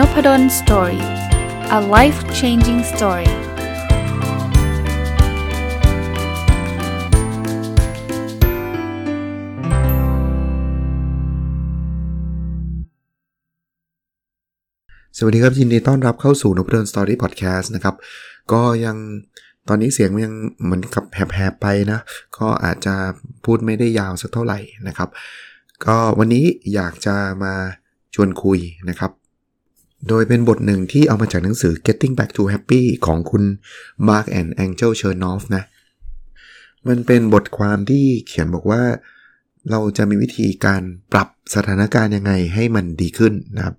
n o p a d o l story a life changing story สวัสดีครับยินดีต้อนรับเข้าสู่นพดล story podcast นะครับ ก็ยังตอนนี้เสียงยังเหมือนกับแหบๆไปนะ ก็อาจจะพูดไม่ได้ยาวสักเท่าไหร่นะครับ ก็วันนี้อยากจะมาชวนคุยนะครับ โดยเป็นบทหนึ่งที่เอามาจากหนังสือ Getting Back to Happy ของคุณ Mark and Angel Chernoff นะ มันเป็นบทความที่เขียนบอกว่าเราจะมีวิธีการปรับสถานการณ์ยังไงให้มันดีขึ้นนะครับ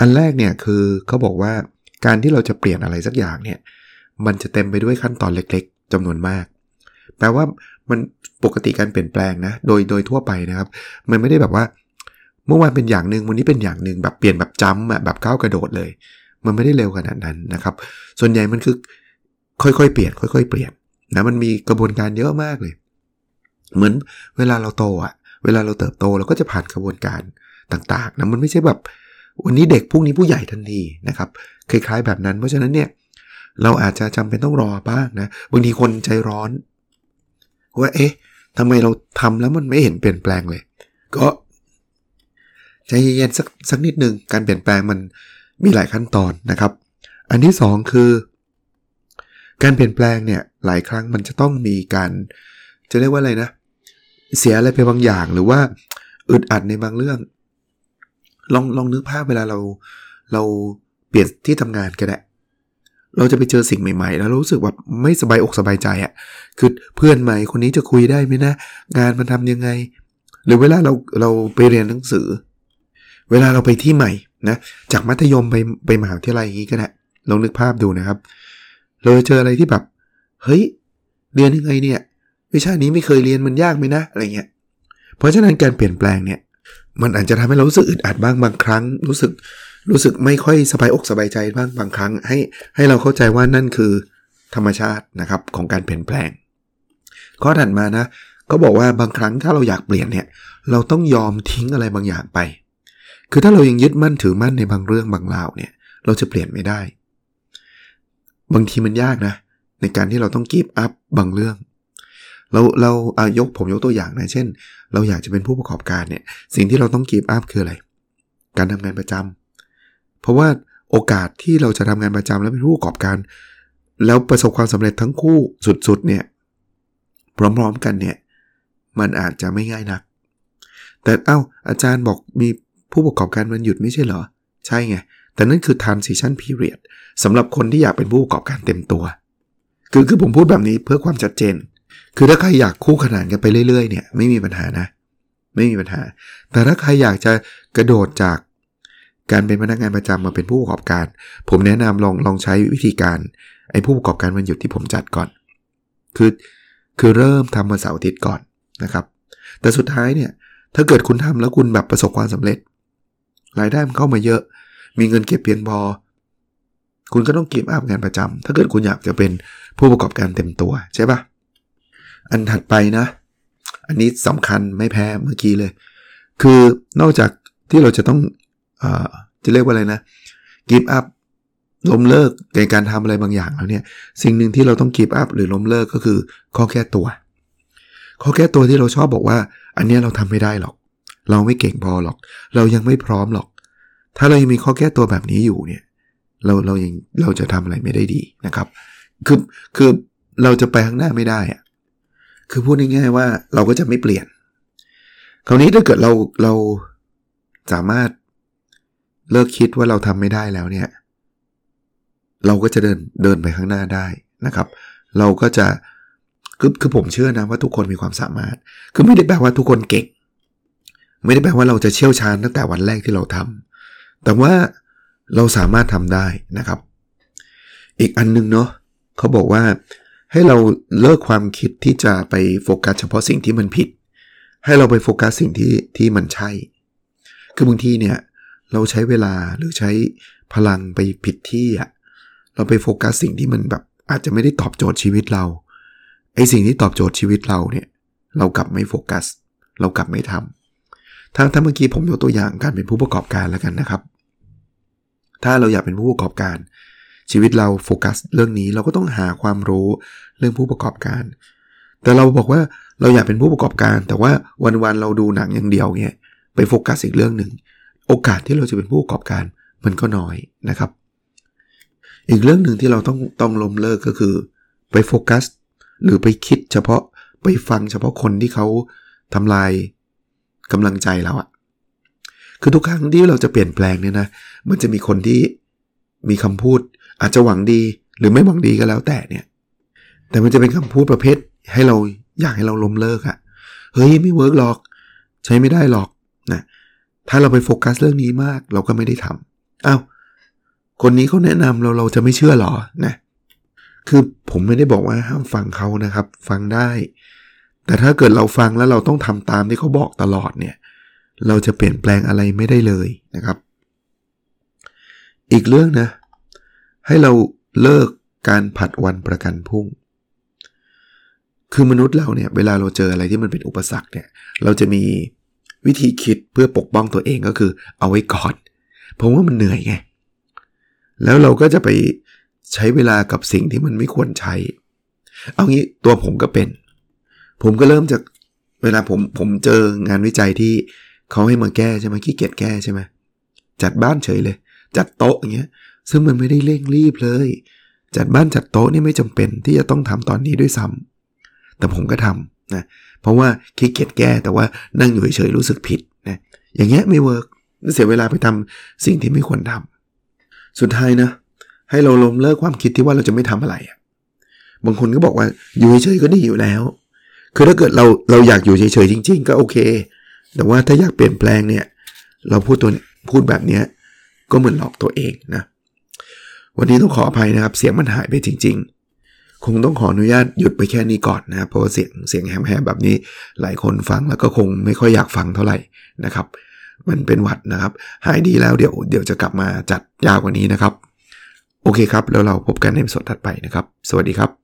อันแรกเนี่ยคือเขาบอกว่าการที่เราจะเปลี่ยนอะไรสักอย่างเนี่ย มันจะเต็มไปด้วยขั้นตอนเล็กๆจำนวนมาก แปลว่ามันปกติการเปลี่ยนแปลงนะ โดยโดยทั่วไปนะครับ มันไม่ได้แบบว่า เมื่อวานเป็นอย่างหนึ่งวันนี้เป็นอย่างหนึ่งแบบเปลี่ยนแบบจำอะแบบก้าวกระโดดเลย มันไม่ได้เร็วขนาดนั้นนะครับ ส่วนใหญ่มันคือค่อยๆเปลี่ยน ค่อยๆเปลี่ยนนะมันมีกระบวนการเยอะมากเลย เหมือนเวลาเราโตอะเวลาเราเติบโตเราก็จะผ่านกระบวนการต่างๆนะมันไม่ใช่แบบวันนี้เด็กพรุ่งนี้ผู้ใหญ่ทันทีนะครับคล้ายๆแบบนั้น เพราะฉะนั้นเนี่ยเราอาจจะจำเป็นต้องรอบ้างนะบางทีคนใจร้อนว่าเอ๊ะทำไมเราทำแล้วมันไม่เห็นเปลี่ยนแปลงเลย ก็ ใจเย็นๆสักสักนิดหนึ่งการเปลี่ยนแปลงมันมีหลายขั้นตอนนะครับ อันที่ 2 คือ การเปลี่ยนแปลงเนี่ยหลายครั้งมันจะต้องมีการ จะเรียกว่าอะไรนะ เสียอะไรไปบางอย่างหรือว่าอึดอัดในบางเรื่อง ลองลองนึกภาพเวลาเราเราเปลี่ยนที่ทำงานก็ได้เราจะไปเจอสิ่งใหม่ๆ แล้วรู้สึกว่าไม่สบายอกสบายใจอะ่ะ คือเพื่อนใหม่คนนี้จะคุยได้ไหมนะ งานมันทำยังไง หรือเวลาเราเราไปเรียนหนังสือ เวลาเราไปที่ใหม่นะจากมัธยมไปไปมหาวิทยาลัยอย่างนี้ก็ได้ลองนึกภาพดูนะครับ เราเจออะไรที่แบบ เฮ้ย เรียนยังไงเนี่ย วิชานี้ไม่เคยเรียนมันยากไหมนะ อะไรเงี้ย เพราะฉะนั้นการเปลี่ยนแปลงเนี่ย มันอาจจะทำให้เรารู้สึกอึดอัดบ้างบางครั้ง รู้สึกรู้สึกไม่ค่อยสบายอกสบายใจบ้างบางครั้ง ให้ให้เราเข้าใจว่านั่นคือธรรมชาตินะครับของการเปลี่ยนแปลง ข้อถัดมานะ ก็บอกว่าบางครั้งถ้าเราอยากเปลี่ยนเนี่ย เราต้องยอมทิ้งอะไรบางอย่างไป คือถ้าเรายังยึดมั่นถือมั่นในบางเรื่องบางราวเนี่ย เราจะเปลี่ยนไม่ได้ บางทีมันยากนะ ในการที่เราต้องกีบอัพบางเรื่อง เราเราอายกผมยกตัวอย่างนะเช่น เราอยากจะเป็นผู้ประกอบการเนี่ย สิ่งที่เราต้องกีบอัพคืออะไร การทำงานประจำเพราะว่าโอกาสที่เราจะทำงานประจำแล้วเป็นผู้ประกอบการ แล้วประสบความสำเร็จทั้งคู่สุดๆเนี่ยพร้อมๆกันเนี่ย มันอาจจะไม่ง่ายนัก แต่เอา้าอาจารย์บอกมี ผู้ประกอบการมันหยุดไม่ใช่เหรอ ใช่ไง แต่นั่นคือ transition period สำหรับคนที่อยากเป็นผู้ประกอบการเต็มตัว คือคือผมพูดแบบนี้เพื่อความชัดเจน คือถ้าใครอยากคู่ขนานกันไปเรื่อยๆเนี่ยไม่มีปัญหานะ ไม่มีปัญหา แต่ถ้าใครอยากจะกระโดดจากการเป็นพนักงานประจำมาเป็นผู้ประกอบการ ผมแนะนำลองลองใช้วิธีการไอ้ผู้ประกอบการวันหยุดที่ผมจัดก่อน คือคือเริ่มทำมาเสาร์อาทิตย์ก่อนนะครับ แต่สุดท้ายเนี่ย ถ้าเกิดคุณทำแล้วคุณแบบประสบความสำเร็จ รายได้มันเข้ามาเยอะ มีเงินเก็บเพียงพอ คุณก็ต้องเก็บอัพงานประจำถ้าเกิดคุณอยากจะเป็นผู้ประกอบการเต็มตัวใช่ปะอันถัดไปนะ อันนี้สำคัญไม่แพ้เมื่อกี้เลย คือนอกจากที่เราจะต้องอจะเรียกว่าอะไรนะกิฟอัพล้มเลิกในการทำอะไรบางอย่างแล้วเนี่ย สิ่งหนึ่งที่เราต้องกิฟอัพหรือล้มเลิกก็คือข้อแก้ตัว ข้อแก้ตัวที่เราชอบบอกว่า อันนี้เราทำไม่ได้หรอก เราไม่เก่งพอหรอก เรายังไม่พร้อมหรอก ถ้าเรายังมีข้อแก้ตัวแบบนี้อยู่เนี่ย เราเรายังเราจะทำอะไรไม่ได้ดีนะครับ คือคือเราจะไปข้างหน้าไม่ได้อะคือพูดง่ายๆว่าเราก็จะไม่เปลี่ยน คราวนี้ถ้าเกิดเราเราสามารถเลิกคิดว่าเราทำไม่ได้แล้วเนี่ย เราก็จะเดินเดินไปข้างหน้าได้นะครับ เราก็จะคือคือผมเชื่อนะว่าทุกคนมีความสามารถ คือไม่ได้แปลว่าทุกคนเก่ง ไม่ได้แปลว่าเราจะเชี่ยวชาญตั้งแต่วันแรกที่เราทำแต่ว่าเราสามารถทำได้นะครับ อีกอันนึงเนาะเขาบอกว่าให้เราเลิกความคิดที่จะไปโฟกัสเฉพาะสิ่งที่มันผิด ให้เราไปโฟกัสสิ่งที่ที่มันใช่ คือบางทีเนี่ยเราใช้เวลาหรือใช้พลังไปผิดที่อะเราไปโฟกัสสิ่งที่มันแบบอาจจะไม่ได้ตอบโจทย์ชีวิตเราไอสิ่งที่ตอบโจทย์ชีวิตเราเนี่ย เรากลับไม่โฟกัส เรากลับไม่ทำ ถ้าถ้าเมื่อกี้ผมยกตัวอย่างการเป็นผู้ประกอบการแล้วกันนะครับ ถ้าเราอยากเป็นผู้ประกอบการ ชีวิตเราโฟกัสเรื่องนี้เราก็ต้องหาความรู้เรื่องผู้ประกอบการ แต่เราบอกว่าเราอยากเป็นผู้ประกอบการ แต่ว่าวันๆเราดูหนังอย่างเดียวเนี่ยไปโฟกัสอีกเรื่องหนึ่งโอกาสที่เราจะเป็นผู้ประกอบการมันก็น้อยนะครับ อีกเรื่องหนึ่งที่เราต้องต้องล้มเลิกก็คือไปโฟกัส หรือไปคิดเฉพาะไปฟังเฉพาะคนที่เขาทำลาย กำลังใจเราอะคือทุกครั้งที่เราจะเปลี่ยนแปลงเนี่ยนะ มันจะมีคนที่มีคำพูด อาจจะหวังดีหรือไม่หวังดีก็แล้วแต่เนี่ย แต่มันจะเป็นคำพูดประเภทให้เราอยากให้เราล้มเลิกอะเฮ้ยไม่เวิร์กหรอก ใช้ไม่ได้หรอกนะถ้าเราไปโฟกัสเรื่องนี้มากเราก็ไม่ได้ทำอ้าวคนนี้เขาแนะนำเราเราจะไม่เชื่อหรอนะคือผมไม่ได้บอกว่าห้ามฟังเขานะครับ ฟังได้ แต่ถ้าเกิดเราฟังแล้วเราต้องทำตามที่เขาบอกตลอดเนี่ย เราจะเปลี่ยนแปลงอะไรไม่ได้เลยนะครับ อีกเรื่องนะ ให้เราเลิกการผัดวันประกันพรุ่ง คือมนุษย์เราเนี่ย เวลาเราเจออะไรที่มันเป็นอุปสรรคเนี่ย เราจะมีวิธีคิดเพื่อปกป้องตัวเองก็คือเอาไว้ก่อน เพราะว่ามันเหนื่อยไง แล้วเราก็จะไปใช้เวลากับสิ่งที่มันไม่ควรใช้ เอางี้ตัวผมก็เป็น ผมก็เริ่มจากเวลาผมผมเจองานวิจัยที่เขาให้มาแก้ใช่ไหมขี้เกียจแก้ใช่ไหมจัดบ้านเฉยเลย จัดโต๊ะอย่างเงี้ย ซึ่งมันไม่ได้เร่งรีบเลย จัดบ้านจัดโต๊ะนี่ไม่จำเป็นที่จะต้องทำตอนนี้ด้วยซ้ำแต่ผมก็ทำนะเพราะว่าขี้เกียจแก้แต่ว่านั่งอยู่เฉยรู้สึกผิดนะอย่างเงี้ยไม่เวิร์กเสียเวลาไปทำสิ่งที่ไม่ควรทำสุดท้ายนะ ให้เราล้มเลิกความคิดที่ว่าเราจะไม่ทำอะไรอะบางคนก็บอกว่าอยู่เฉยก็ดีอยู่แล้ว คือถ้าเกิดเราเราอยากอยู่เฉยๆจริง ๆ ก็โอเค แต่ว่าถ้าอยากเปลี่ยนแปลงเนี่ย เราพูดตัวพูดแบบเนี้ยก็เหมือนหลอกตัวเองนะ วันนี้ต้องขออภัยนะครับ เสียงมันหายไปจริง ๆ คงต้องขออนุญาตหยุดไปแค่นี้ก่อนนะ เพราะว่าเสียงเสียงแหบๆแบบนี้หลายคนฟังแล้วก็คงไม่ค่อยอยากฟังเท่าไหร่นะครับ มันเป็นหวัดนะครับ หายดีแล้วเดี๋ยวเดี๋ยวจะกลับมาจัดยาวกว่านี้นะครับ โอเคครับ แล้วเราพบกันในสดถัดไปนะครับ สวัสดีครับ